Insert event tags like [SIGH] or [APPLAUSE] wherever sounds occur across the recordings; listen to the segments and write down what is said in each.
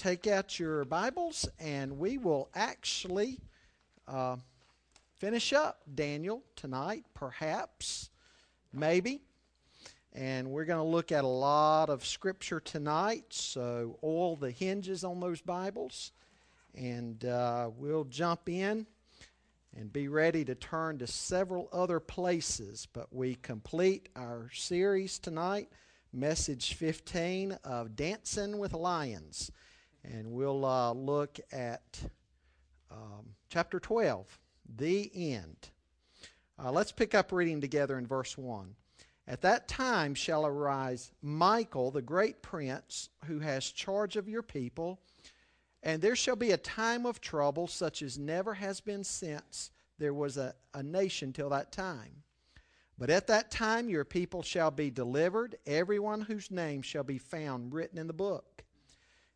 take out your Bibles and we will actually uh, finish up Daniel tonight, perhaps, maybe. And we're going to look at a lot of scripture tonight, so oil the hinges on those Bibles. And uh, we'll jump in and be ready to turn to several other places. But we complete our series tonight, message 15 of Dancing with Lions. And we'll uh, look at um, chapter 12, the end. Uh, let's pick up reading together in verse 1. At that time shall arise Michael, the great prince, who has charge of your people, and there shall be a time of trouble such as never has been since there was a, a nation till that time. But at that time your people shall be delivered, everyone whose name shall be found written in the book.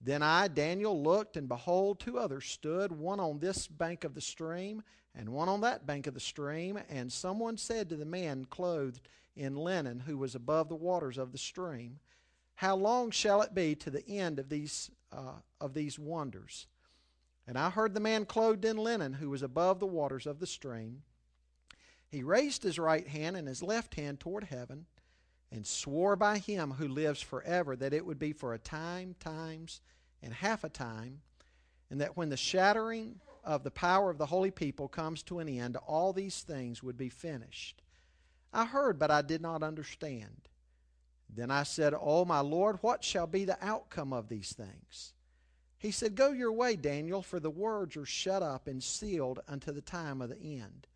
Then I, Daniel, looked, and behold, two others stood, one on this bank of the stream, and one on that bank of the stream. And someone said to the man clothed in linen who was above the waters of the stream. How long shall it be to the end of these, uh, of these wonders? And I heard the man clothed in linen who was above the waters of the stream. He raised his right hand and his left hand toward heaven and swore by him who lives forever that it would be for a time, times, and half a time, and that when the shattering of the power of the holy people comes to an end, all these things would be finished. I heard, but I did not understand. Then I said, Oh, my Lord, what shall be the outcome of these things? He said, Go your way, Daniel, for the words are shut up and sealed unto the time of the end.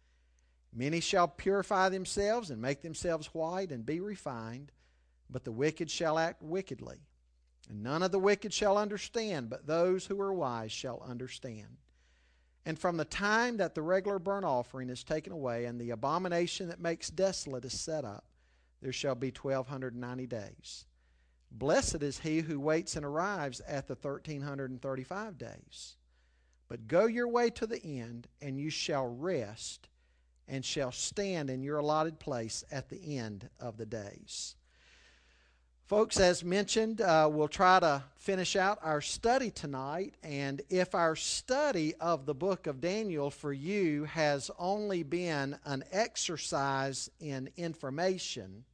Many shall purify themselves and make themselves white and be refined, but the wicked shall act wickedly. And none of the wicked shall understand, but those who are wise shall understand. And from the time that the regular burnt offering is taken away and the abomination that makes desolate is set up, there shall be 1290 days. Blessed is he who waits and arrives at the 1335 days. But go your way to the end, and you shall rest and shall stand in your allotted place at the end of the days. Folks, as mentioned, uh, we'll try to finish out our study tonight. And if our study of the book of Daniel for you has only been an exercise in information,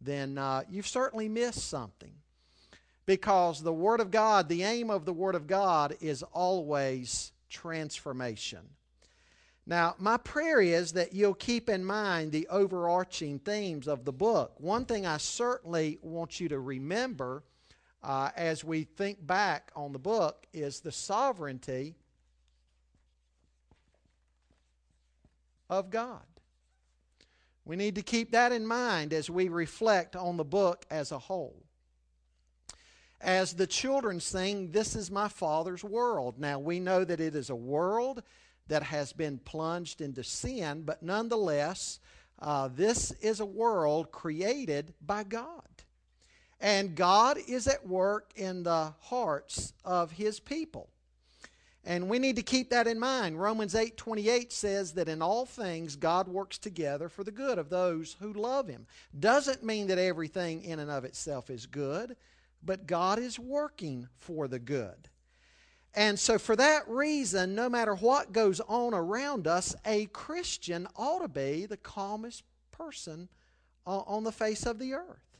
then uh, you've certainly missed something. Because the Word of God, the aim of the Word of God is always transformation. Now, my prayer is that you'll keep in mind the overarching themes of the book. One thing I certainly want you to remember uh, as we think back on the book is the sovereignty of God. We need to keep that in mind as we reflect on the book as a whole. As the children sing, This is my Father's world. Now, we know that it is a world that has been plunged into sin, but nonetheless, uh, this is a world created by God. And God is at work in the hearts of his people. And we need to keep that in mind. Romans 8:28 says that in all things God works together for the good of those who love him. Doesn't mean that everything in and of itself is good, but God is working for the good. And so, for that reason, no matter what goes on around us, a Christian ought to be the calmest person uh, on the face of the earth.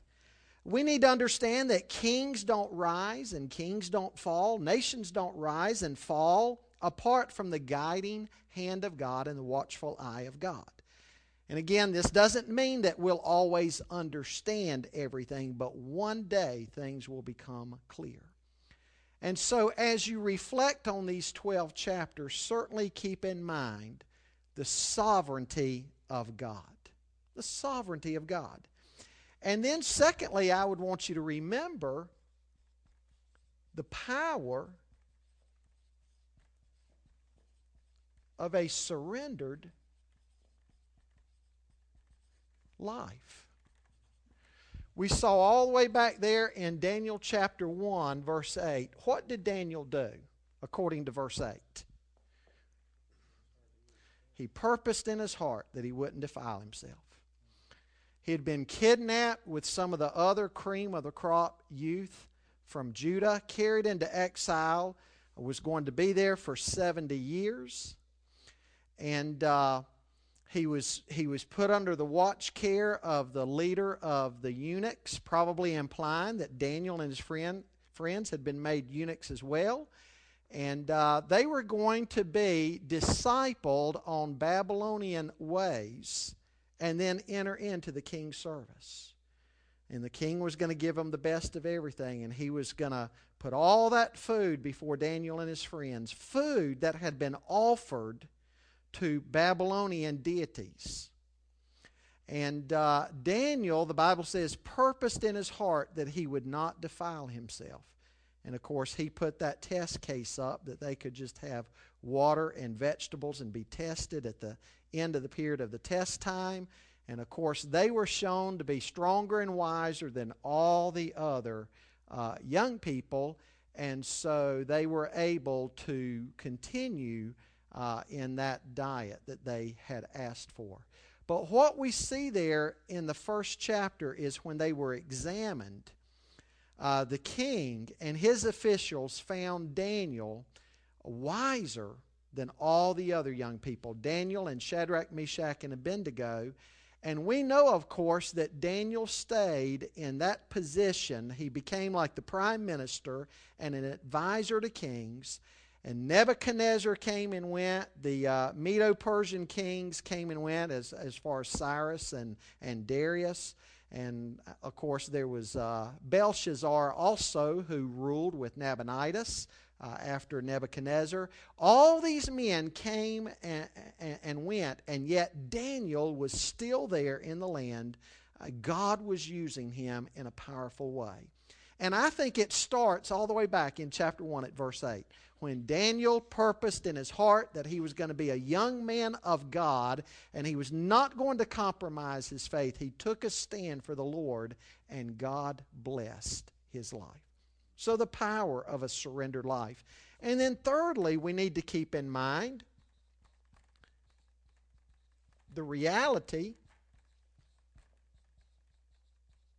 We need to understand that kings don't rise and kings don't fall, nations don't rise and fall apart from the guiding hand of God and the watchful eye of God. And again, this doesn't mean that we'll always understand everything, but one day things will become clear. And so, as you reflect on these 12 chapters, certainly keep in mind the sovereignty of God. The sovereignty of God. And then, secondly, I would want you to remember the power of a surrendered life. We saw all the way back there in Daniel chapter 1, verse 8. What did Daniel do according to verse 8? He purposed in his heart that he wouldn't defile himself. He had been kidnapped with some of the other cream of the crop youth from Judah, carried into exile, was going to be there for 70 years. And uh, he was, he was put under the watch care of the leader of the eunuchs, probably implying that Daniel and his friend, friends had been made eunuchs as well. And uh, they were going to be discipled on Babylonian ways and then enter into the king's service. And the king was going to give them the best of everything, and he was going to put all that food before Daniel and his friends, food that had been offered to Babylonian deities. And uh, Daniel, the Bible says, purposed in his heart that he would not defile himself. And of course, he put that test case up that they could just have water and vegetables and be tested at the end of the period of the test time. And of course, they were shown to be stronger and wiser than all the other uh, young people. And so they were able to continue uh, in that diet that they had asked for. But what we see there in the first chapter is when they were examined, uh, the king and his officials found Daniel wiser than all the other young people Daniel and Shadrach, Meshach, and Abednego. And we know, of course, that Daniel stayed in that position. He became like the prime minister and an advisor to kings. And Nebuchadnezzar came and went. The uh, Medo Persian kings came and went, as, as far as Cyrus and, and Darius. And of course, there was uh, Belshazzar also, who ruled with Nabonidus uh, after Nebuchadnezzar. All these men came and, and, and, went, and yet Daniel was still there in the land. Uh, God was using him in a powerful way. And I think it starts all the way back in chapter 1 at verse 8 when Daniel purposed in his heart that he was going to be a young man of God and he was not going to compromise his faith, he took a stand for the Lord and God blessed his life. So, the power of a surrendered life. And then, thirdly, we need to keep in mind the reality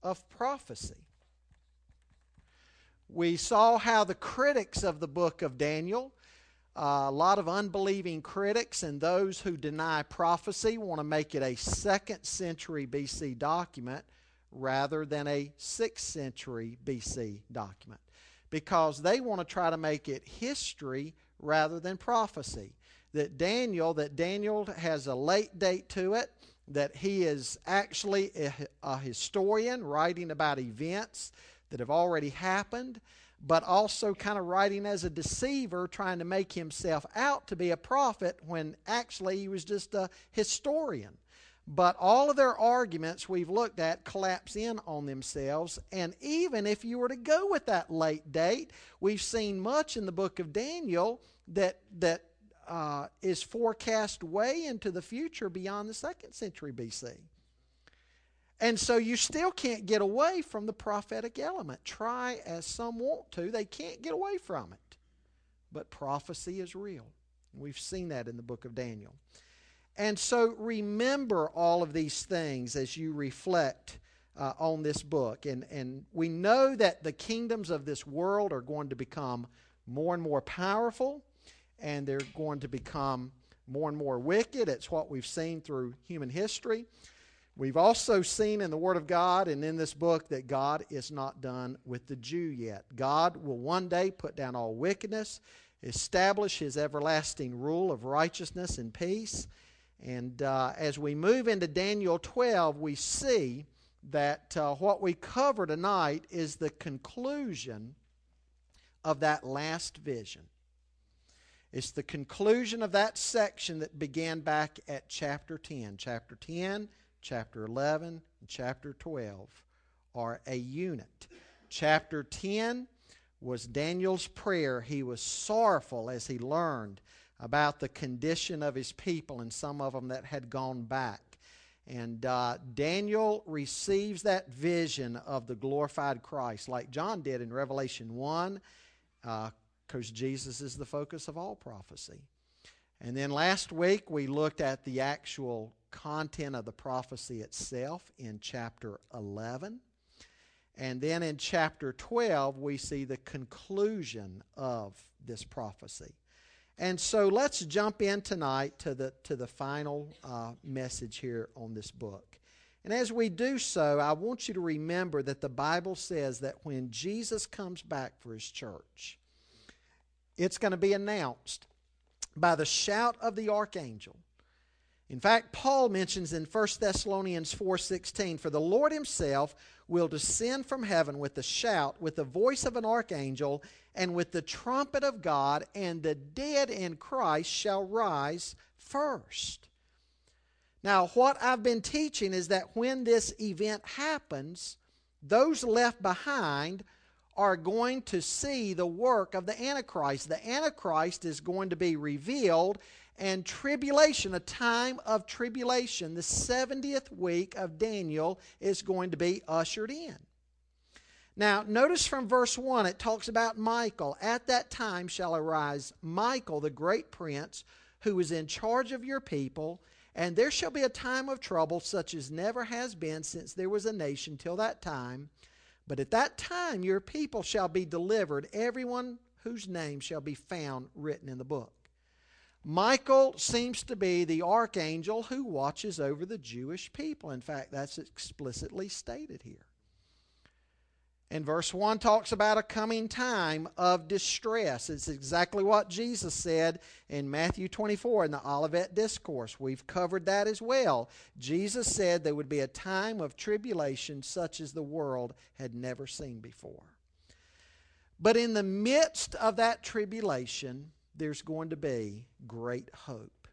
of prophecy we saw how the critics of the book of Daniel, uh, a lot of unbelieving critics and those who deny prophecy, want to make it a second century BC document rather than a sixth century BC document because they want to try to make it history rather than prophecy. That Daniel, that Daniel has a late date to it, that he is actually a, a historian writing about events that have already happened, but also kind of writing as a deceiver, trying to make himself out to be a prophet when actually he was just a historian. But all of their arguments we've looked at collapse in on themselves. And even if you were to go with that late date, we've seen much in the book of Daniel that, that uh, is forecast way into the future beyond the second century BC. And so you still can't get away from the prophetic element. Try as some want to, they can't get away from it. But prophecy is real. We've seen that in the book of Daniel. And so remember all of these things as you reflect uh, on this book. And, and we know that the kingdoms of this world are going to become more and more powerful, and they're going to become more and more wicked. It's what we've seen through human history. We've also seen in the Word of God and in this book that God is not done with the Jew yet. God will one day put down all wickedness, establish His everlasting rule of righteousness and peace. And uh, as we move into Daniel 12, we see that uh, what we cover tonight is the conclusion of that last vision. It's the conclusion of that section that began back at chapter 10. Chapter 10 chapter 11, and chapter 12 are a unit. Chapter 10 was Daniel's prayer. He was sorrowful as he learned about the condition of his people and some of them that had gone back. And uh, Daniel receives that vision of the glorified Christ, like John did in Revelation 1, because uh, Jesus is the focus of all prophecy. And then last week we looked at the actual content of the prophecy itself in chapter 11. And then in chapter 12, we see the conclusion of this prophecy. And so let's jump in tonight to the, to the final uh, message here on this book. And as we do so, I want you to remember that the Bible says that when Jesus comes back for his church, it's going to be announced by the shout of the archangel. In fact, Paul mentions in 1 Thessalonians 4:16, "For the Lord himself will descend from heaven with a shout, with the voice of an archangel, and with the trumpet of God, and the dead in Christ shall rise first." Now, what I've been teaching is that when this event happens, those left behind are going to see the work of the Antichrist. The Antichrist is going to be revealed, and tribulation, a time of tribulation, the 70th week of Daniel, is going to be ushered in. Now, notice from verse 1, it talks about Michael. At that time shall arise Michael, the great prince, who is in charge of your people, and there shall be a time of trouble such as never has been since there was a nation till that time but at that time your people shall be delivered, everyone whose name shall be found written in the book. Michael seems to be the archangel who watches over the Jewish people. In fact, that's explicitly stated here. And verse 1 talks about a coming time of distress. It's exactly what Jesus said in Matthew 24 in the Olivet Discourse. We've covered that as well. Jesus said there would be a time of tribulation such as the world had never seen before. But in the midst of that tribulation, there's going to be great hope.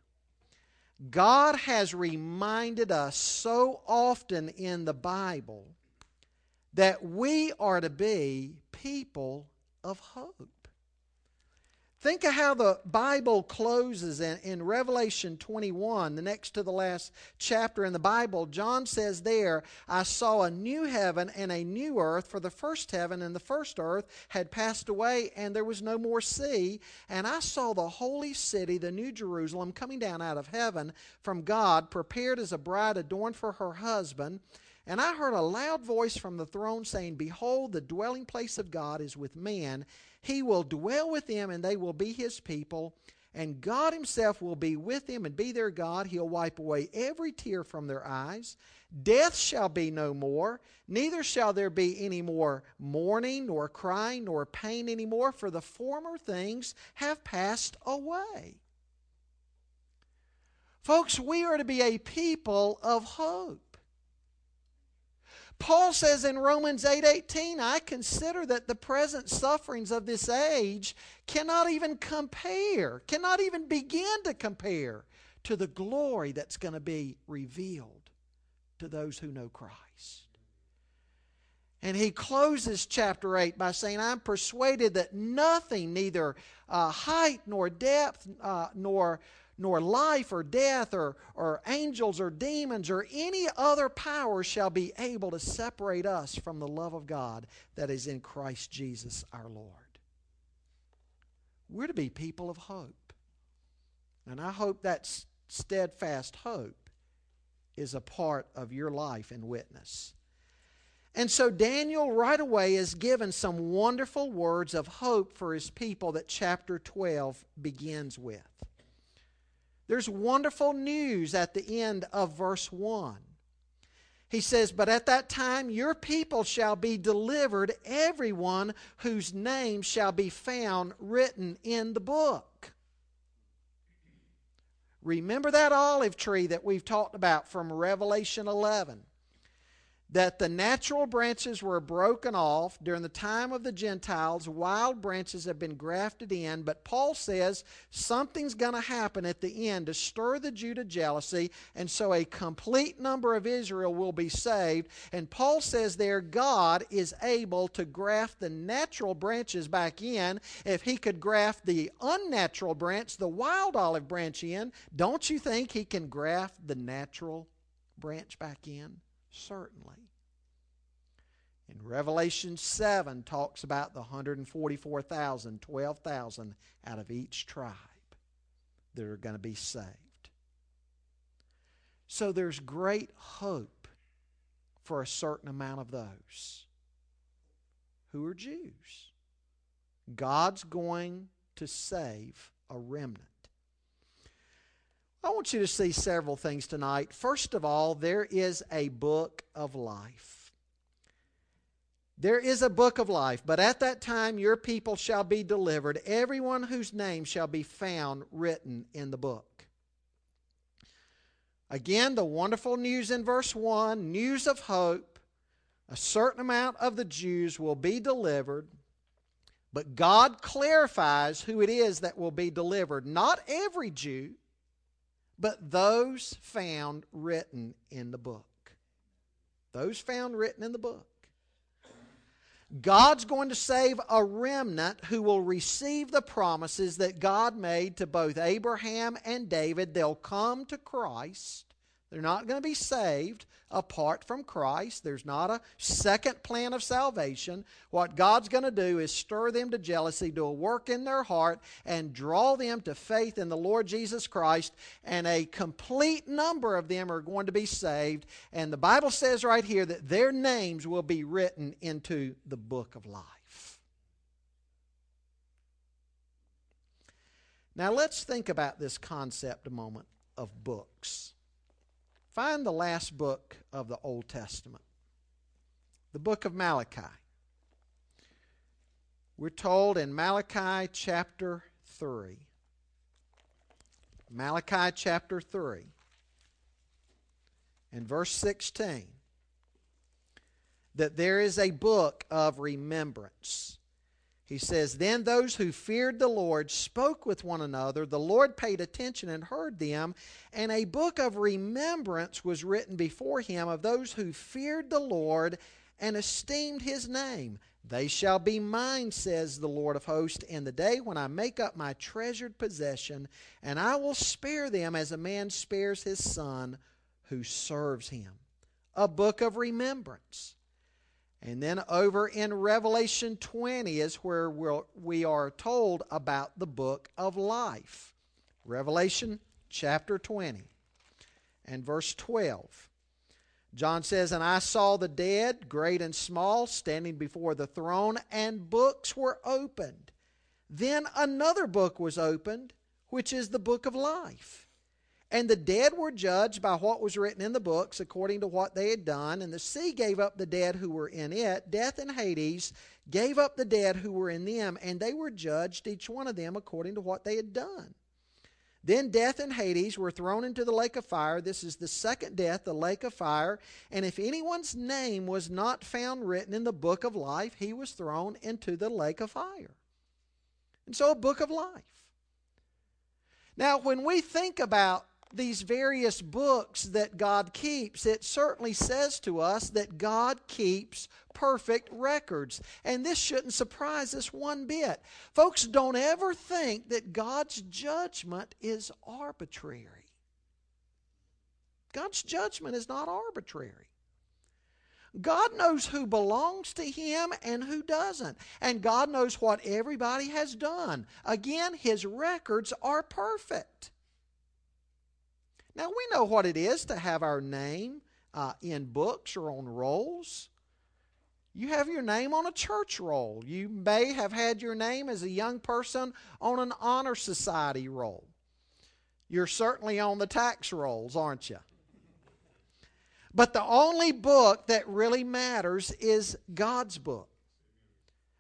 God has reminded us so often in the Bible that we are to be people of hope. Think of how the Bible closes in, in, Revelation 21, the next to the last chapter in the Bible. John says there, I saw a new heaven and a new earth, for the first heaven and the first earth had passed away, and there was no more sea. And I saw the holy city, the new Jerusalem, coming down out of heaven from God, prepared as a bride adorned for her husband. And I heard a loud voice from the throne saying, Behold, the dwelling place of God is with men. He will dwell with them, and they will be his people. And God himself will be with them and be their God. He'll wipe away every tear from their eyes. Death shall be no more, neither shall there be any more mourning, nor crying, nor pain any more, for the former things have passed away. Folks, we are to be a people of hope. Paul says in Romans 8:18, 8, I consider that the present sufferings of this age cannot even compare, cannot even begin to compare to the glory that's going to be revealed to those who know Christ. And he closes chapter 8 by saying, I'm persuaded that nothing, neither uh, height nor depth, uh, nor nor life or death or, or angels or demons or any other power shall be able to separate us from the love of God that is in Christ Jesus our Lord. We're to be people of hope. And I hope that steadfast hope is a part of your life and witness. And so Daniel right away is given some wonderful words of hope for his people that chapter 12 begins with. There's wonderful news at the end of verse 1. He says, But at that time your people shall be delivered, everyone whose name shall be found written in the book. Remember that olive tree that we've talked about from Revelation 11. That the natural branches were broken off during the time of the Gentiles. Wild branches have been grafted in. But Paul says something's going to happen at the end to stir the Jew to jealousy, and so a complete number of Israel will be saved. And Paul says there God is able to graft the natural branches back in. If he could graft the unnatural branch, the wild olive branch in, don't you think he can graft the natural branch back in? Certainly. In Revelation 7 talks about the 144,000, 12,000 out of each tribe that are going to be saved. So there's great hope for a certain amount of those who are Jews. God's going to save a remnant. I want you to see several things tonight. First of all, there is a book of life. There is a book of life, but at that time your people shall be delivered, everyone whose name shall be found written in the book. Again, the wonderful news in verse 1 news of hope. A certain amount of the Jews will be delivered, but God clarifies who it is that will be delivered. Not every Jew, but those found written in the book. Those found written in the book. God's going to save a remnant who will receive the promises that God made to both Abraham and David. They'll come to Christ. They're not going to be saved apart from Christ. There's not a second plan of salvation. What God's going to do is stir them to jealousy, do a work in their heart, and draw them to faith in the Lord Jesus Christ. And a complete number of them are going to be saved. And the Bible says right here that their names will be written into the book of life. Now let's think about this concept a moment of books. Find the last book of the Old Testament, the book of Malachi. We're told in Malachi chapter 3. Malachi chapter 3 and verse 16 that there is a book of remembrance he says, Then those who feared the Lord spoke with one another. The Lord paid attention and heard them, and a book of remembrance was written before him of those who feared the Lord and esteemed his name. They shall be mine, says the Lord of hosts, in the day when I make up my treasured possession, and I will spare them as a man spares his son who serves him. A book of remembrance. And then over in Revelation 20 is where we'll, we are told about the book of life. Revelation chapter 20 and verse 12. John says, And I saw the dead, great and small, standing before the throne, and books were opened. Then another book was opened, which is the book of life. And the dead were judged by what was written in the books according to what they had done. And the sea gave up the dead who were in it. Death and Hades gave up the dead who were in them. And they were judged, each one of them, according to what they had done. Then death and Hades were thrown into the lake of fire. This is the second death, the lake of fire. And if anyone's name was not found written in the book of life, he was thrown into the lake of fire. And so, a book of life. Now, when we think about these various books that God keeps, it certainly says to us that God keeps perfect records. And this shouldn't surprise us one bit. Folks, don't ever think that God's judgment is arbitrary. God's judgment is not arbitrary. God knows who belongs to Him and who doesn't. And God knows what everybody has done. Again, His records are perfect. Now, we know what it is to have our name uh, in books or on rolls. You have your name on a church roll. You may have had your name as a young person on an honor society roll. You're certainly on the tax rolls, aren't you? But the only book that really matters is God's book.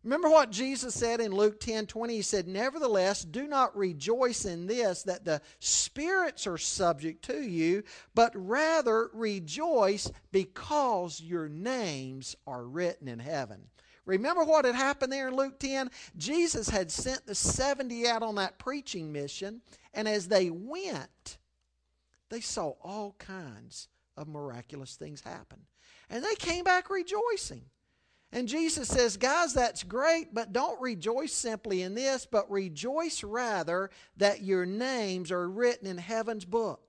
Remember what Jesus said in Luke 10 20? He said, Nevertheless, do not rejoice in this, that the spirits are subject to you, but rather rejoice because your names are written in heaven. Remember what had happened there in Luke 10? Jesus had sent the 70 out on that preaching mission, and as they went, they saw all kinds of miraculous things happen. And they came back rejoicing. And Jesus says, Guys, that's great, but don't rejoice simply in this, but rejoice rather that your names are written in heaven's book.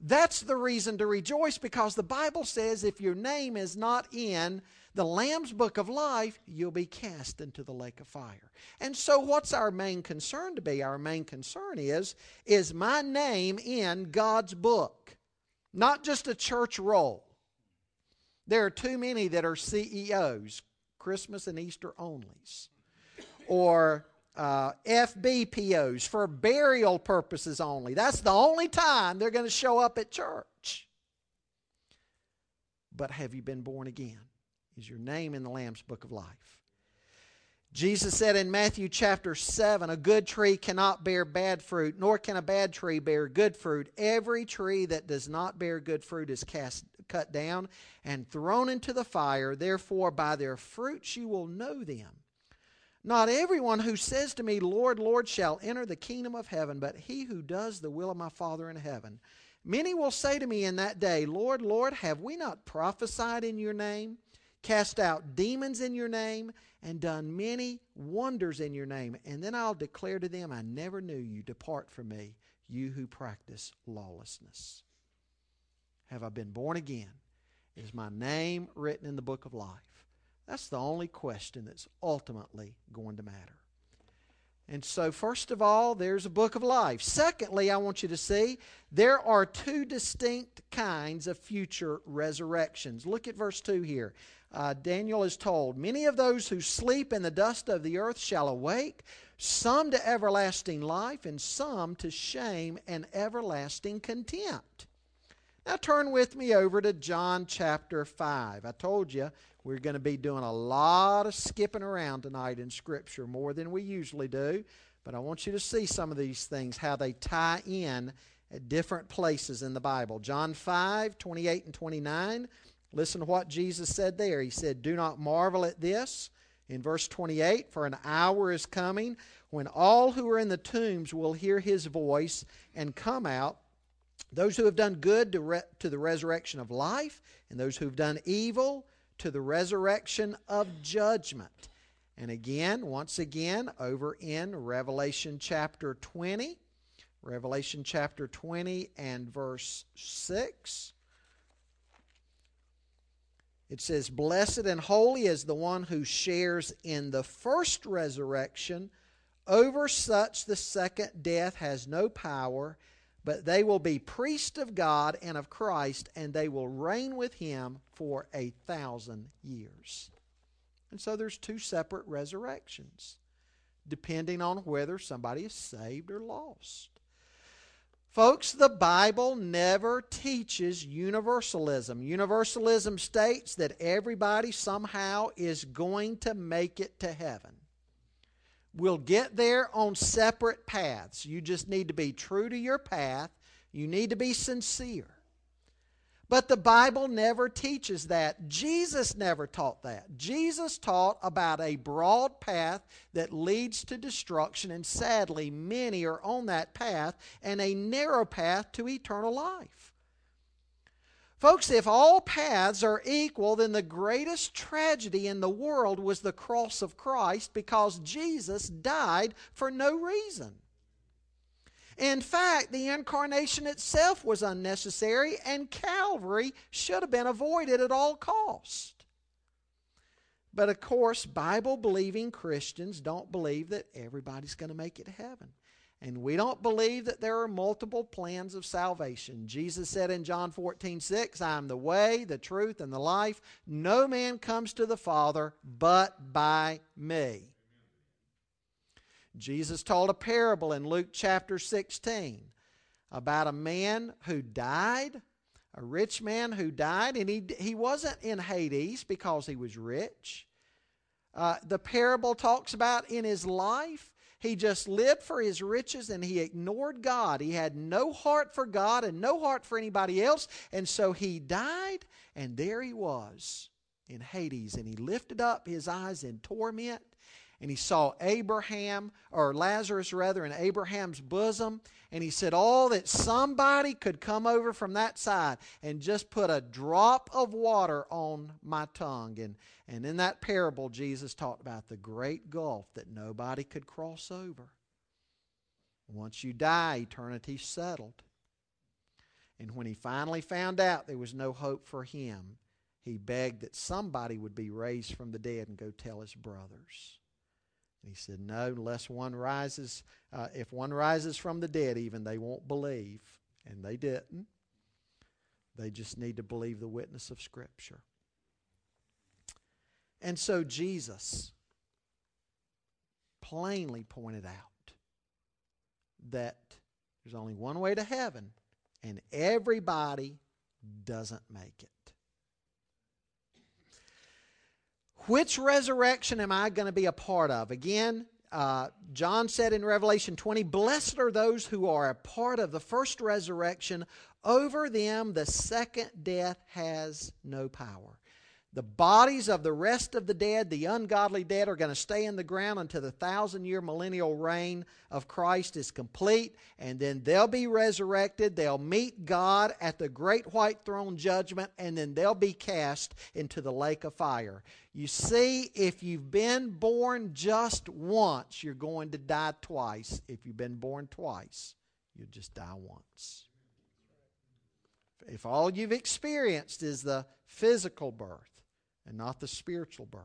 That's the reason to rejoice because the Bible says if your name is not in the Lamb's book of life, you'll be cast into the lake of fire. And so what's our main concern to be? Our main concern is is my name in God's book? Not just a church roll. There are too many that are CEOs, Christmas and Easter onlys, or uh, FBPOs for burial purposes only. That's the only time they're going to show up at church. But have you been born again? Is your name in the Lamb's book of life? Jesus said in Matthew chapter 7 A good tree cannot bear bad fruit, nor can a bad tree bear good fruit. Every tree that does not bear good fruit is cast, cut down and thrown into the fire. Therefore, by their fruits you will know them. Not everyone who says to me, Lord, Lord, shall enter the kingdom of heaven, but he who does the will of my Father in heaven. Many will say to me in that day, Lord, Lord, have we not prophesied in your name, cast out demons in your name? and done many wonders in your name. And then I'll declare to them, I never knew you. Depart from me, you who practice lawlessness. Have I been born again? Is my name written in the book of life? That's the only question that's ultimately going to matter. And so, first of all, there's a book of life. Secondly, I want you to see there are two distinct kinds of future resurrections. Look at verse 2 here uh, Daniel is told, Many of those who sleep in the dust of the earth shall awake, some to everlasting life, and some to shame and everlasting contempt. Now turn with me over to John chapter 5. I told you we're going to be doing a lot of skipping around tonight in Scripture, more than we usually do. But I want you to see some of these things, how they tie in at different places in the Bible. John 5, 28 and 29. Listen to what Jesus said there. He said, Do not marvel at this. In verse 28, for an hour is coming when all who are in the tombs will hear his voice and come out. Those who have done good to, re- to the resurrection of life, and those who have done evil to the resurrection of judgment. And again, once again, over in Revelation chapter 20, Revelation chapter 20 and verse 6. It says, Blessed and holy is the one who shares in the first resurrection. Over such the second death has no power, but they will be priests of God and of Christ, and they will reign with him for a thousand years. And so there's two separate resurrections, depending on whether somebody is saved or lost. Folks, the Bible never teaches universalism. Universalism states that everybody somehow is going to make it to heaven. We'll get there on separate paths. You just need to be true to your path. You need to be sincere. But the Bible never teaches that. Jesus never taught that. Jesus taught about a broad path that leads to destruction, and sadly, many are on that path, and a narrow path to eternal life. Folks, if all paths are equal, then the greatest tragedy in the world was the cross of Christ because Jesus died for no reason. In fact, the incarnation itself was unnecessary, and Calvary should have been avoided at all cost. But of course, Bible believing Christians don't believe that everybody's going to make it to heaven. And we don't believe that there are multiple plans of salvation. Jesus said in John 14, 6, I am the way, the truth, and the life. No man comes to the Father but by me. Jesus told a parable in Luke chapter 16 about a man who died, a rich man who died, and he, he wasn't in Hades because he was rich. uh, the parable talks about in his life. He just lived for his riches and he ignored God. He had no heart for God and no heart for anybody else. And so he died, and there he was in Hades. And he lifted up his eyes in torment and he saw Abraham, or Lazarus rather, in Abraham's bosom. And he said, Oh, that somebody could come over from that side and just put a drop of water on my tongue. And, and in that parable, Jesus talked about the great gulf that nobody could cross over. Once you die, eternity's settled. And when he finally found out there was no hope for him, he begged that somebody would be raised from the dead and go tell his brothers. He said, No, unless one rises, uh, if one rises from the dead, even they won't believe. And they didn't. They just need to believe the witness of Scripture. And so Jesus plainly pointed out that there's only one way to heaven, and everybody doesn't make it. Which resurrection am I going to be a part of? Again, uh, John said in Revelation 20, Blessed are those who are a part of the first resurrection. Over them, the second death has no power. The bodies of the rest of the dead, the ungodly dead, are going to stay in the ground until the thousand year millennial reign of Christ is complete, and then they'll be resurrected. They'll meet God at the great white throne judgment, and then they'll be cast into the lake of fire. You see, if you've been born just once, you're going to die twice. If you've been born twice, you'll just die once. If all you've experienced is the physical birth, and not the spiritual birth.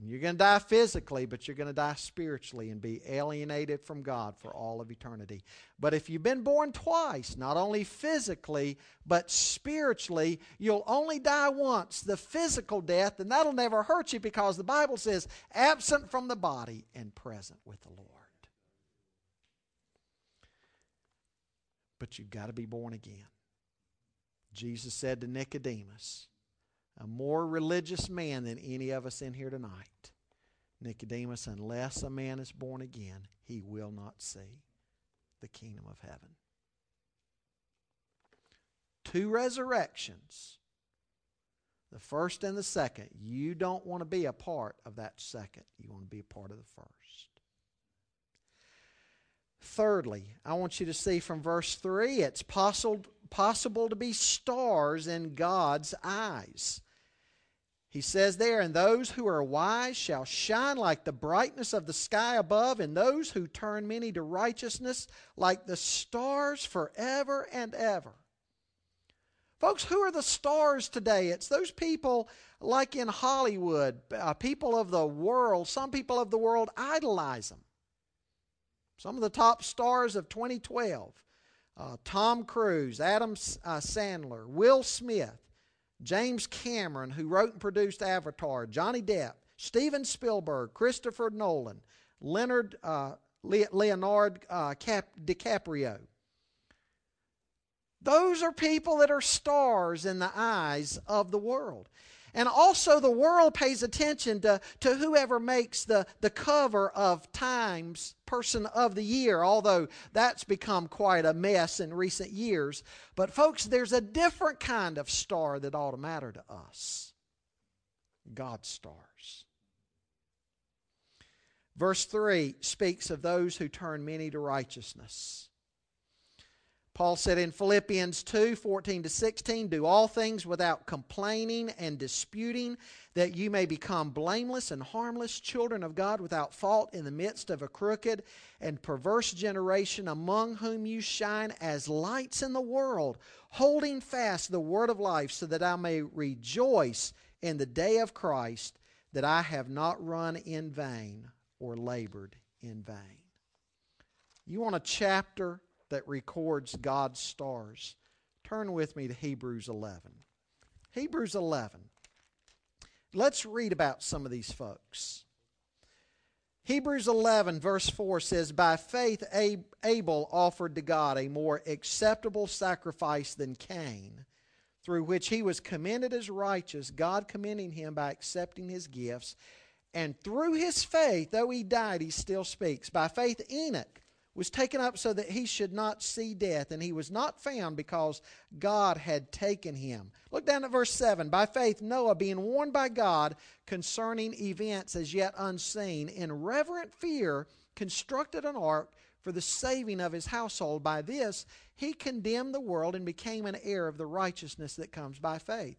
And you're going to die physically, but you're going to die spiritually and be alienated from God for all of eternity. But if you've been born twice, not only physically, but spiritually, you'll only die once, the physical death, and that'll never hurt you because the Bible says, absent from the body and present with the Lord. But you've got to be born again. Jesus said to Nicodemus, a more religious man than any of us in here tonight. Nicodemus, unless a man is born again, he will not see the kingdom of heaven. Two resurrections, the first and the second. You don't want to be a part of that second, you want to be a part of the first. Thirdly, I want you to see from verse 3 it's possible, possible to be stars in God's eyes. He says there, And those who are wise shall shine like the brightness of the sky above, and those who turn many to righteousness like the stars forever and ever. Folks, who are the stars today? It's those people like in Hollywood, uh, people of the world. Some people of the world idolize them. Some of the top stars of 2012 uh, Tom Cruise, Adam uh, Sandler, Will Smith, James Cameron, who wrote and produced Avatar, Johnny Depp, Steven Spielberg, Christopher Nolan, Leonard uh, Leonard uh, Cap- DiCaprio. Those are people that are stars in the eyes of the world. And also, the world pays attention to, to whoever makes the, the cover of Times Person of the Year, although that's become quite a mess in recent years. But, folks, there's a different kind of star that ought to matter to us God's stars. Verse 3 speaks of those who turn many to righteousness. Paul said in Philippians 2 14 to 16, Do all things without complaining and disputing, that you may become blameless and harmless, children of God without fault in the midst of a crooked and perverse generation, among whom you shine as lights in the world, holding fast the word of life, so that I may rejoice in the day of Christ, that I have not run in vain or labored in vain. You want a chapter that records God's stars. Turn with me to Hebrews 11. Hebrews 11. Let's read about some of these folks. Hebrews 11, verse 4 says, By faith Abel offered to God a more acceptable sacrifice than Cain, through which he was commended as righteous, God commending him by accepting his gifts. And through his faith, though he died, he still speaks. By faith, Enoch was taken up so that he should not see death, and he was not found because God had taken him. Look down at verse 7. By faith, Noah, being warned by God concerning events as yet unseen, in reverent fear, constructed an ark for the saving of his household. By this, he condemned the world and became an heir of the righteousness that comes by faith.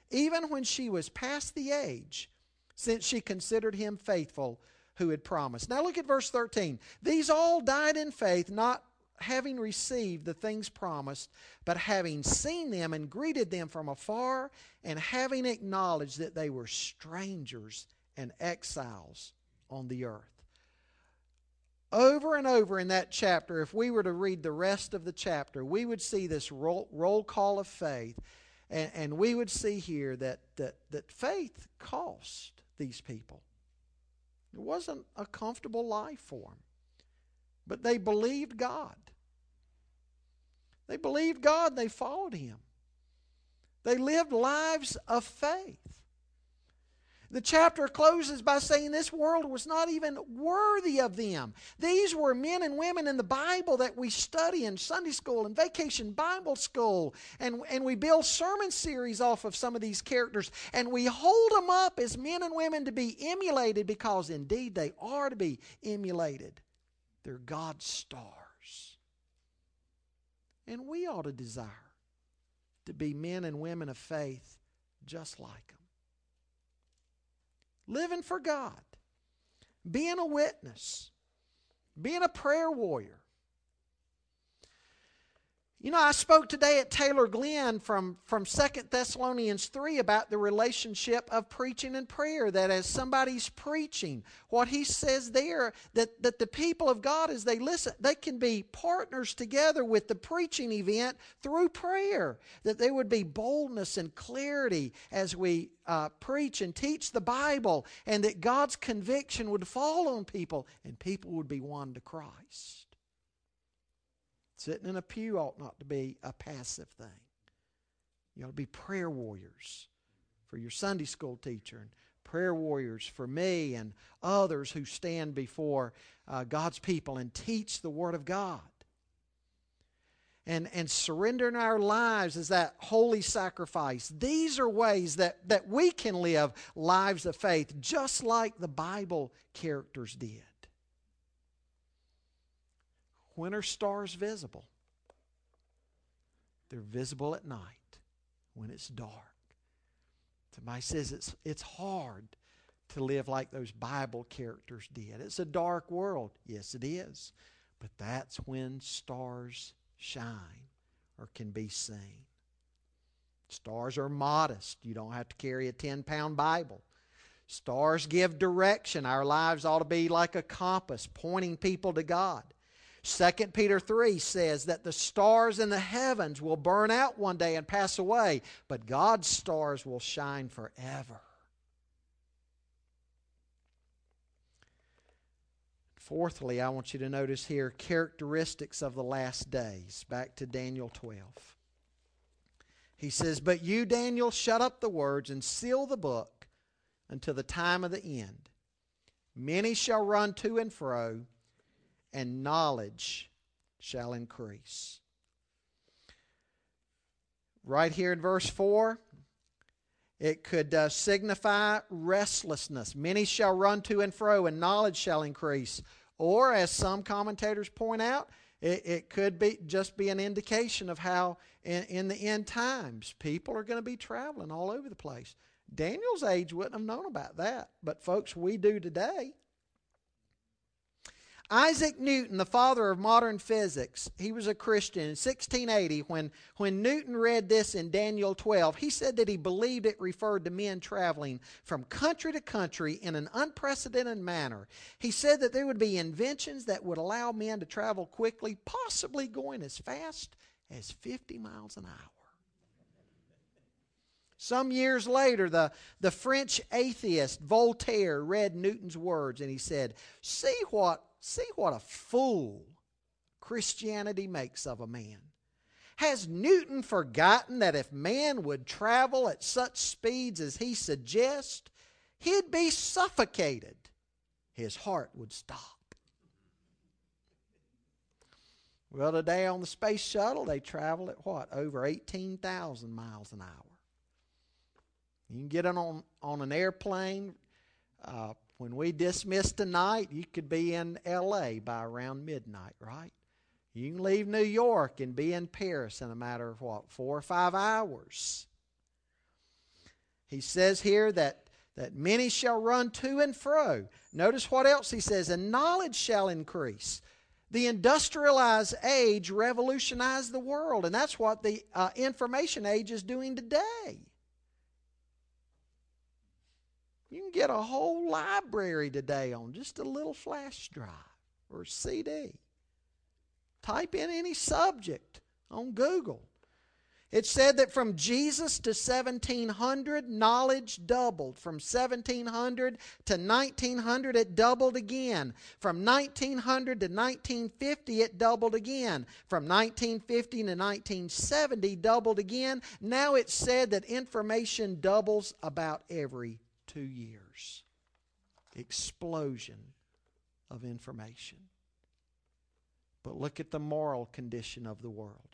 even when she was past the age, since she considered him faithful who had promised. Now look at verse 13. These all died in faith, not having received the things promised, but having seen them and greeted them from afar, and having acknowledged that they were strangers and exiles on the earth. Over and over in that chapter, if we were to read the rest of the chapter, we would see this roll, roll call of faith, and, and we would see here that, that, that faith cost these people. It wasn't a comfortable life for them. But they believed God. They believed God, they followed Him. They lived lives of faith. The chapter closes by saying this world was not even worthy of them. These were men and women in the Bible that we study in Sunday school and vacation Bible school. And, and we build sermon series off of some of these characters. And we hold them up as men and women to be emulated because indeed they are to be emulated. They're God's stars. And we ought to desire to be men and women of faith just like them living for God, being a witness, being a prayer warrior. You know, I spoke today at Taylor Glen from, from 2 Thessalonians 3 about the relationship of preaching and prayer. That as somebody's preaching, what he says there, that, that the people of God, as they listen, they can be partners together with the preaching event through prayer. That there would be boldness and clarity as we uh, preach and teach the Bible, and that God's conviction would fall on people, and people would be won to Christ. Sitting in a pew ought not to be a passive thing. You ought to be prayer warriors for your Sunday school teacher and prayer warriors for me and others who stand before uh, God's people and teach the Word of God. And, and surrendering our lives as that holy sacrifice. These are ways that, that we can live lives of faith just like the Bible characters did. When are stars visible? They're visible at night when it's dark. Somebody says it's, it's hard to live like those Bible characters did. It's a dark world. Yes, it is. But that's when stars shine or can be seen. Stars are modest. You don't have to carry a 10 pound Bible. Stars give direction. Our lives ought to be like a compass pointing people to God. 2 Peter 3 says that the stars in the heavens will burn out one day and pass away, but God's stars will shine forever. Fourthly, I want you to notice here characteristics of the last days. Back to Daniel 12. He says, But you, Daniel, shut up the words and seal the book until the time of the end. Many shall run to and fro and knowledge shall increase. Right here in verse 4, it could uh, signify restlessness. Many shall run to and fro, and knowledge shall increase. Or, as some commentators point out, it, it could be just be an indication of how in, in the end times people are going to be traveling all over the place. Daniel's age wouldn't have known about that, but folks, we do today. Isaac Newton, the father of modern physics, he was a Christian in 1680. When, when Newton read this in Daniel 12, he said that he believed it referred to men traveling from country to country in an unprecedented manner. He said that there would be inventions that would allow men to travel quickly, possibly going as fast as 50 miles an hour. Some years later, the, the French atheist Voltaire read Newton's words and he said, See what See what a fool Christianity makes of a man. Has Newton forgotten that if man would travel at such speeds as he suggests, he'd be suffocated? His heart would stop. Well, today on the space shuttle, they travel at what? Over 18,000 miles an hour. You can get on, on an airplane uh, when we dismiss tonight, you could be in LA by around midnight, right? You can leave New York and be in Paris in a matter of what, four or five hours. He says here that, that many shall run to and fro. Notice what else he says, and knowledge shall increase. The industrialized age revolutionized the world, and that's what the uh, information age is doing today. You can get a whole library today on just a little flash drive or CD. Type in any subject on Google. It said that from Jesus to 1700, knowledge doubled. From 1700 to 1900, it doubled again. From 1900 to 1950, it doubled again. From 1950 to 1970, doubled again. Now it's said that information doubles about every two years. Explosion of information. But look at the moral condition of the world.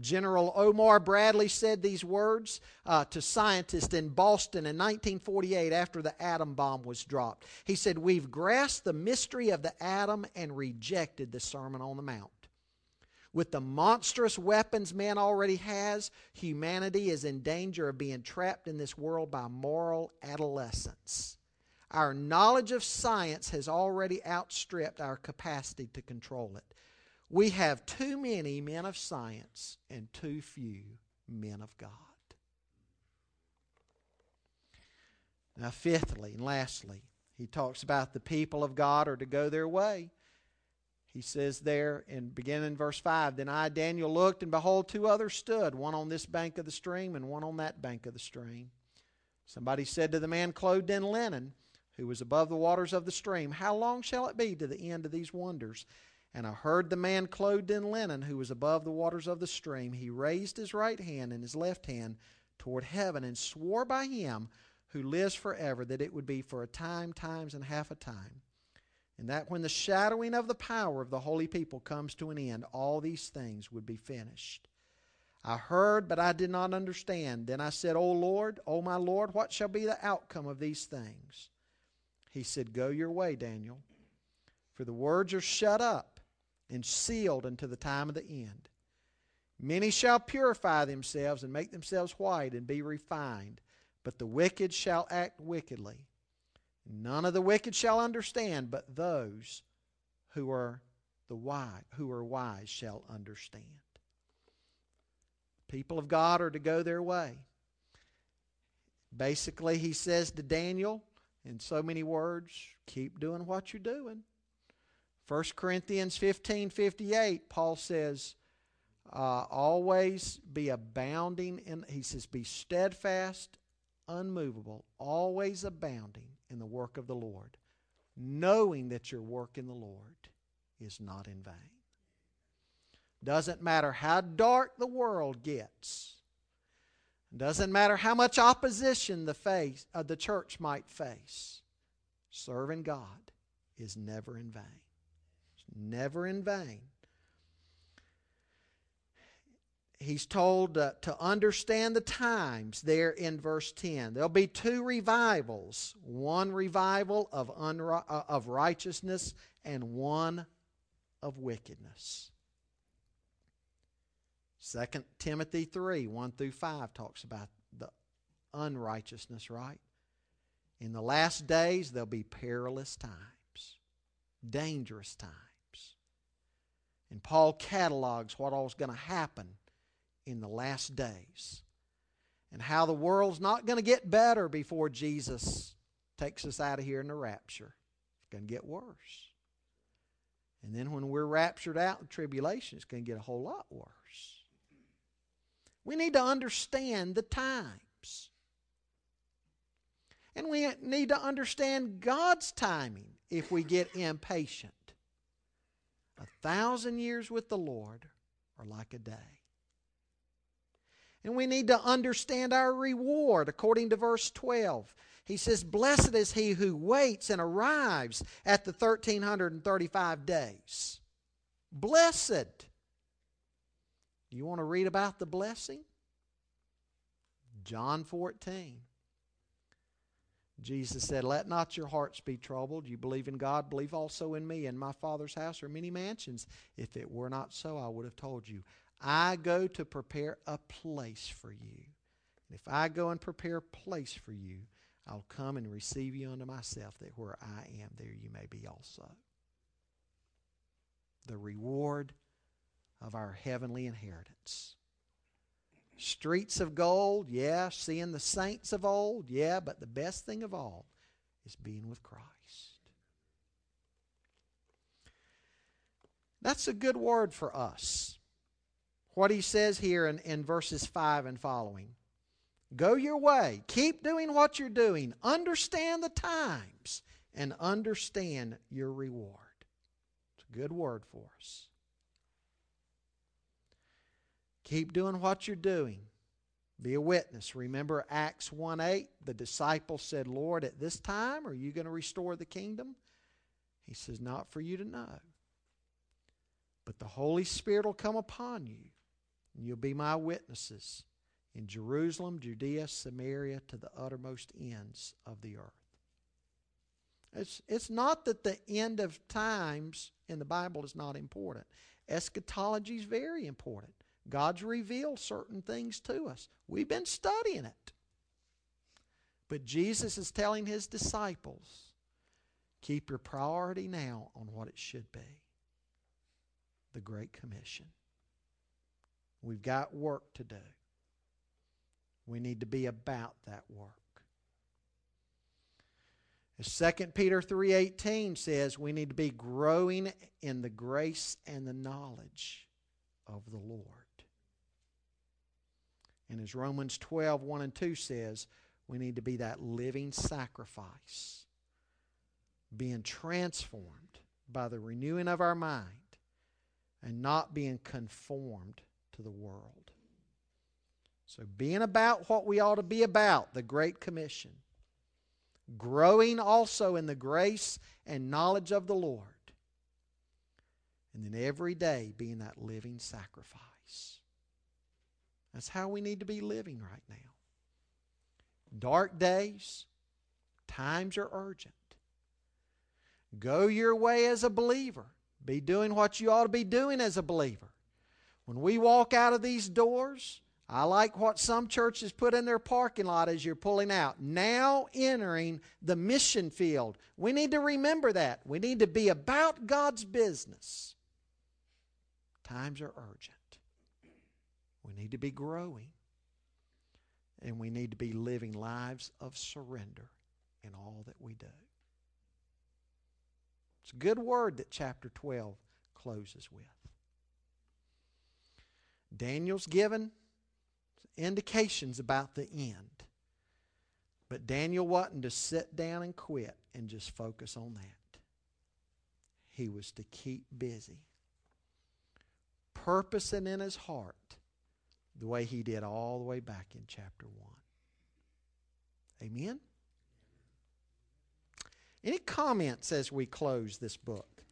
General Omar Bradley said these words uh, to scientists in Boston in 1948 after the atom bomb was dropped. He said, We've grasped the mystery of the atom and rejected the Sermon on the Mount. With the monstrous weapons man already has, humanity is in danger of being trapped in this world by moral adolescence. Our knowledge of science has already outstripped our capacity to control it. We have too many men of science and too few men of God. Now, fifthly and lastly, he talks about the people of God are to go their way. He says there in beginning in verse 5 Then I, Daniel, looked, and behold, two others stood, one on this bank of the stream and one on that bank of the stream. Somebody said to the man clothed in linen, who was above the waters of the stream, How long shall it be to the end of these wonders? And I heard the man clothed in linen, who was above the waters of the stream. He raised his right hand and his left hand toward heaven and swore by him who lives forever that it would be for a time, times, and half a time and that when the shadowing of the power of the holy people comes to an end, all these things would be finished. I heard, but I did not understand. Then I said, O Lord, O my Lord, what shall be the outcome of these things? He said, Go your way, Daniel, for the words are shut up and sealed unto the time of the end. Many shall purify themselves and make themselves white and be refined, but the wicked shall act wickedly. None of the wicked shall understand, but those who are the wise, who are wise shall understand. People of God are to go their way. Basically, he says to Daniel, in so many words, keep doing what you're doing. 1 Corinthians 15 58, Paul says, uh, always be abounding in, he says, be steadfast, unmovable, always abounding in the work of the Lord, knowing that your work in the Lord is not in vain. Doesn't matter how dark the world gets. Doesn't matter how much opposition the face uh, the church might face. Serving God is never in vain. It's never in vain he's told uh, to understand the times there in verse 10. There'll be two revivals one revival of, unri- uh, of righteousness and one of wickedness. 2 Timothy 3 1 through 5 talks about the unrighteousness, right? In the last days, there'll be perilous times, dangerous times. And Paul catalogs what all is going to happen in the last days and how the world's not going to get better before Jesus takes us out of here in the rapture. It's going to get worse. And then when we're raptured out in tribulation, it's going to get a whole lot worse. We need to understand the times. And we need to understand God's timing if we get impatient. A thousand years with the Lord are like a day. And we need to understand our reward according to verse 12. He says, Blessed is he who waits and arrives at the 1335 days. Blessed. You want to read about the blessing? John 14. Jesus said, Let not your hearts be troubled. You believe in God, believe also in me. In my Father's house are many mansions. If it were not so, I would have told you. I go to prepare a place for you. And if I go and prepare a place for you, I'll come and receive you unto myself, that where I am, there you may be also. The reward of our heavenly inheritance. Streets of gold, yeah, seeing the saints of old, yeah, but the best thing of all is being with Christ. That's a good word for us what he says here in, in verses 5 and following. Go your way. Keep doing what you're doing. Understand the times and understand your reward. It's a good word for us. Keep doing what you're doing. Be a witness. Remember Acts 1 8, the disciples said, Lord, at this time, are you going to restore the kingdom? He says, Not for you to know. But the Holy Spirit will come upon you and you'll be my witnesses in Jerusalem, Judea, Samaria, to the uttermost ends of the earth. It's, it's not that the end of times in the Bible is not important. Eschatology is very important. God's revealed certain things to us. We've been studying it. But Jesus is telling his disciples keep your priority now on what it should be the Great Commission. We've got work to do. We need to be about that work. As 2 Peter 3:18 says, we need to be growing in the grace and the knowledge of the Lord. And as Romans 12, 1 and 2 says, we need to be that living sacrifice, being transformed by the renewing of our mind and not being conformed to the world. So, being about what we ought to be about, the Great Commission, growing also in the grace and knowledge of the Lord, and then every day being that living sacrifice. That's how we need to be living right now. Dark days, times are urgent. Go your way as a believer. Be doing what you ought to be doing as a believer. When we walk out of these doors, I like what some churches put in their parking lot as you're pulling out. Now entering the mission field. We need to remember that. We need to be about God's business. Times are urgent. We need to be growing. And we need to be living lives of surrender in all that we do. It's a good word that chapter 12 closes with. Daniel's given indications about the end. But Daniel wasn't to sit down and quit and just focus on that. He was to keep busy, purposing in his heart the way he did all the way back in chapter 1. Amen? Any comments as we close this book?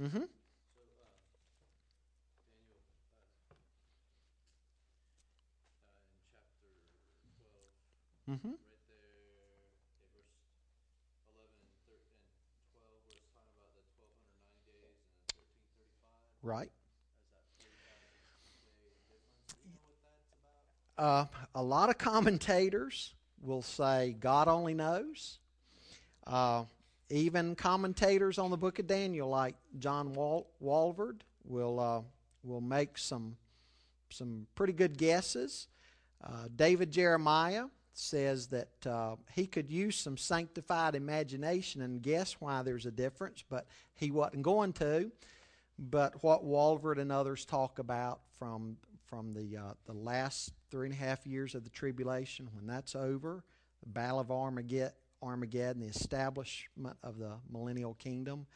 Mm-hmm. Mm-hmm. Right there, okay, verse 11 and, 13, and 12 was talking about the 1290 days and 1335. Right. Uh, a lot of commentators will say God only knows. Uh, even commentators on the book of Daniel, like John Wal- Walvoord, will, uh, will make some, some pretty good guesses. Uh, David Jeremiah says that uh, he could use some sanctified imagination and guess why there's a difference, but he wasn't going to. But what Walvoord and others talk about from from the uh, the last three and a half years of the tribulation, when that's over, the Battle of Armageddon, Armageddon the establishment of the millennial kingdom,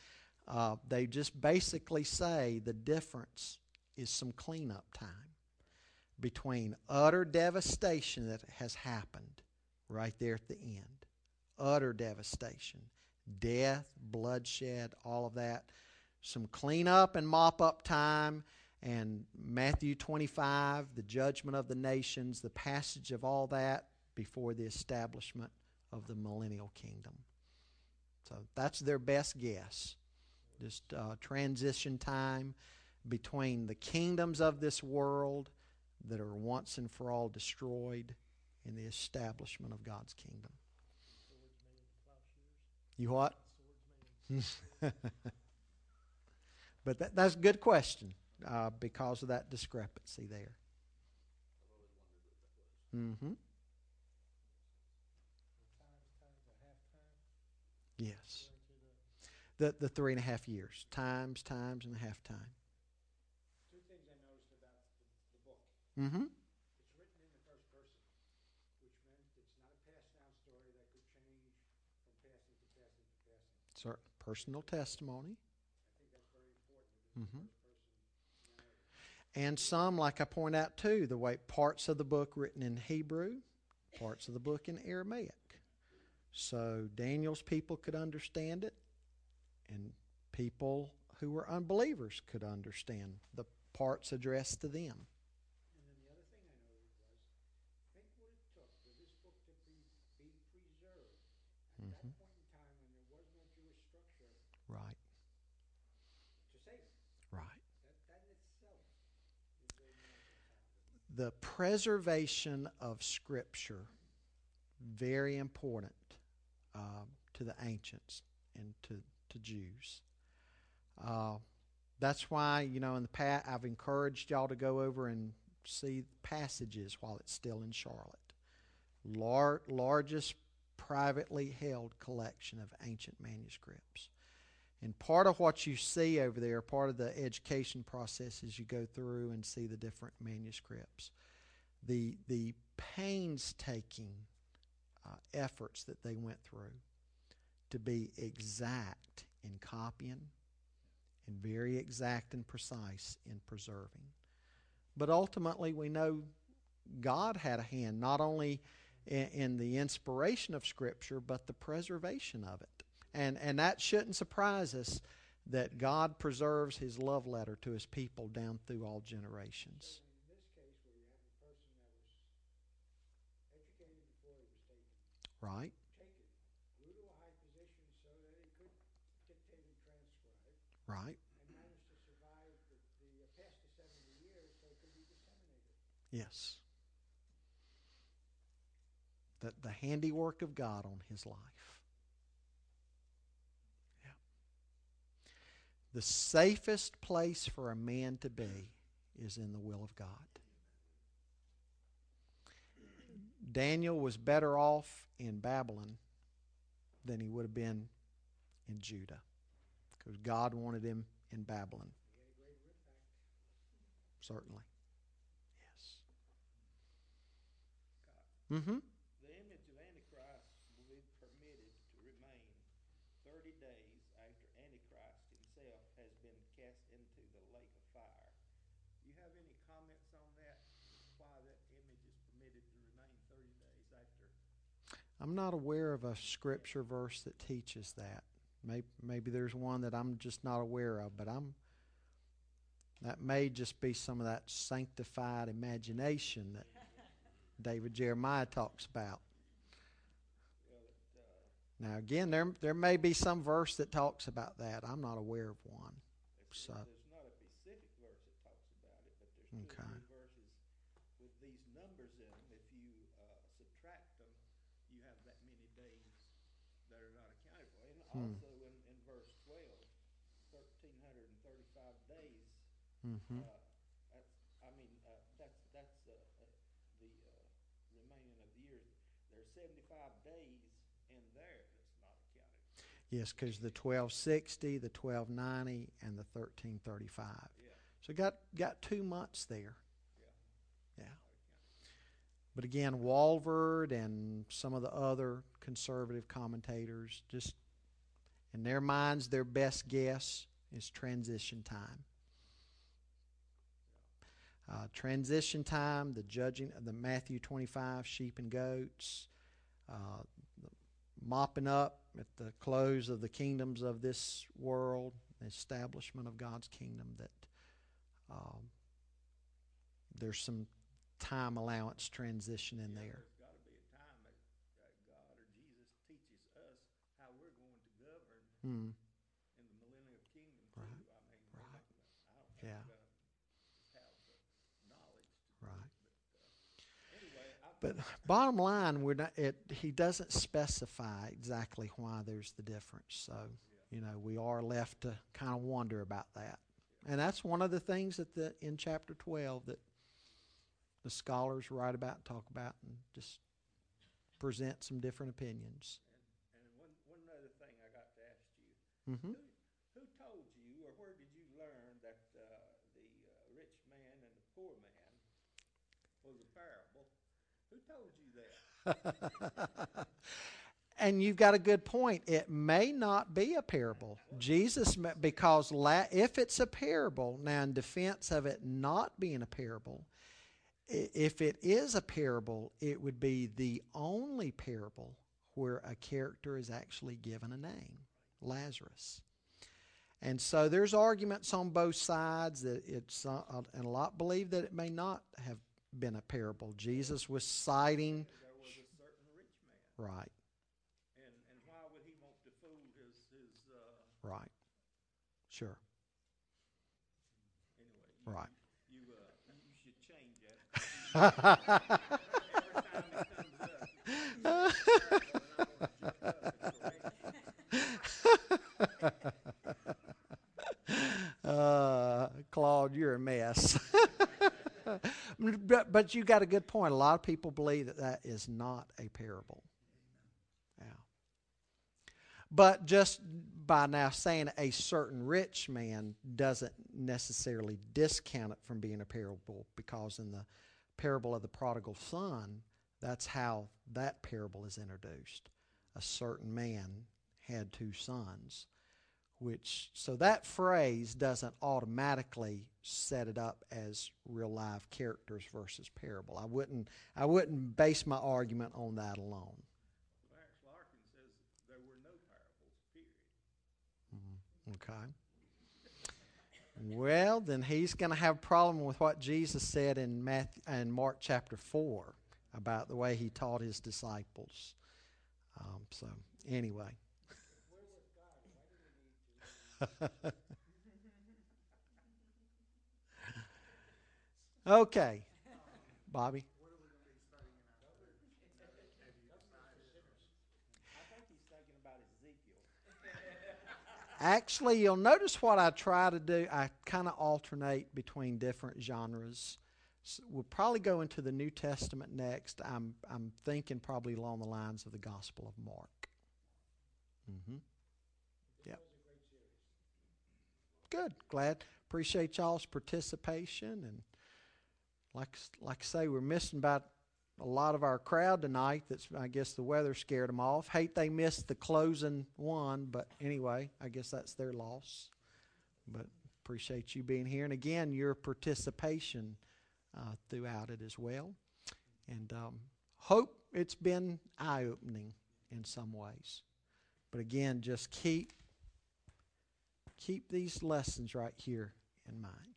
uh, they just basically say the difference is some cleanup time between utter devastation that has happened right there at the end. Utter devastation, death, bloodshed, all of that. Some cleanup and mop up time, and Matthew 25, the judgment of the nations, the passage of all that before the establishment of the millennial kingdom. So that's their best guess. Just uh, transition time between the kingdoms of this world that are once and for all destroyed in the establishment of God's kingdom. You what? [LAUGHS] but that, that's a good question uh, because of that discrepancy there. Mm-hmm. Yes. The the three and a half years. Times, times, and a half time. Two things I noticed about the, the book. Mm-hmm. It's written in the first person, which meant it's not a passed down story that could change from passing to passing to passing. Certain personal testimony. I think that's very important because Mhm. it's first person narrative. And some, like I point out too, the way parts of the book written in Hebrew, parts of the book in Aramaic. So Daniel's people could understand it, and people who were unbelievers could understand the parts addressed to them. And then the other thing I noted was, think what it took for this book to be, be preserved at Mhm. that point in time when there was no Jewish structure Right, to save it. right. That, that in itself is a miracle. The preservation of Scripture, very important uh, to the ancients and to, to Jews. Uh, that's why, you know, in the past, I've encouraged y'all to go over and see passages while it's still in Charlotte. Lar- largest privately held collection of ancient manuscripts. And part of what you see over there, part of the education process is you go through and see the different manuscripts. The, the painstaking uh, efforts that they went through to be exact in copying and very exact and precise in preserving. But ultimately, we know God had a hand not only in, in the inspiration of Scripture, but the preservation of it. And, and that shouldn't surprise us that God preserves His love letter to His people down through all generations. That Right? that Right? and managed to survive the, the past the 70 years so it could be disseminated. Yes. The, the handiwork of God on his life. Yeah. The safest place for a man to be is in the will of God. Daniel was better off in Babylon than he would have been in Judah because God wanted him in Babylon. Certainly. Yes. Mm-hmm. The image of Antichrist will be permitted to remain thirty days after Antichrist himself has been cast into the lake of fire. You have any comments on that? Why that image is permitted to remain thirty days after? I'm not aware of a scripture verse that teaches that. Maybe, maybe there's one that I'm just not aware of, but I'm that may just be some of that sanctified imagination that David Jeremiah talks about. It, Now again, there there may be some verse that talks about that. I'm not aware of one. So- there's not a specific verse that talks about it, but there's two or Okay. three verses with these numbers in them. If you uh, subtract them, you have that many days that are not accounted for. And Hmm. Also in, in verse 12, 1,335 days. Mm-hmm. Uh, that's, I mean, uh, that's, that's uh, uh, the uh, remaining of the years. There's 75 days in there that's not accounted. Yes, because the 1260, the 1290, and the 1335. Yeah, So got got two months there. yeah. Yeah. But again, Walvoord and some of the other conservative commentators just in their minds, their best guess is transition time. Uh, transition time, the judging, of the Matthew 25 sheep and goats, uh, the mopping up at the close of the kingdoms of this world, the establishment of God's kingdom. That um, there's some time allowance transition in there. There's got to be a time that, that God or Jesus teaches us how we're going to Hmm. in the millennium kingdom too. Right. I mean, Right. not I don't think Yeah. we're have the knowledge to do Right. but, uh, anyway, But bottom line, we're not. It, he doesn't specify exactly why there's the difference. So you know, we are left to kind of wonder about that, and that's one of the things that the in chapter twelve that the scholars write about, talk about, and just present some different opinions. And one, one other thing I got to ask you, hmm who, who told you, or where did you learn that, uh, the, uh, rich man and the poor man was a parable? Who told you that? [LAUGHS] And you've got a good point. It may not be a parable. Jesus, because la- if it's a parable, now in defense of it not being a parable, if it is a parable, it would be the only parable where a character is actually given a name Lazarus. And so there's arguments on both sides that it's, uh, and a lot believe that it may not have been a parable. Jesus was citing, There was a certain rich man, right, and, and why would he want to fool his, his, uh, right, sure. anyway? you- Right. You, uh, you should change that. [LAUGHS] [LAUGHS] Every time it comes up, you say, "Well, I'm gonna jump up and correct it." Uh, Claude, you're a mess. [LAUGHS] but, but you got a good point. A lot of people believe that that is not a parable. Yeah. But just by now saying a certain rich man doesn't necessarily discount it from being a parable because in the parable of the prodigal son, that's how that parable is introduced. A certain man had two sons which so that phrase doesn't automatically set it up as real life characters versus parable. I wouldn't I wouldn't base my argument on that alone. Clarence Larkin says there were no parables, period. Okay. Well, then he's going to have a problem with what Jesus said in Matthew in Mark chapter four about the way he taught his disciples. Um, so anyway. [LAUGHS] okay, Bobby. Actually, you'll notice what I try to do. I kind of alternate between different genres. S we'll probably go into the New Testament next. I'm I'm thinking probably along the lines of the Gospel of Mark. Mm-hmm. Good. Glad. Appreciate y'all's participation and like like I say, we're missing about a lot of our crowd tonight. That's I guess the weather scared them off. Hate they missed the closing one, but anyway, I guess that's their loss. But appreciate you being here, and again, your participation uh, throughout it as well. And um, hope it's been eye opening in some ways. But again, just keep keep these lessons right here in mind.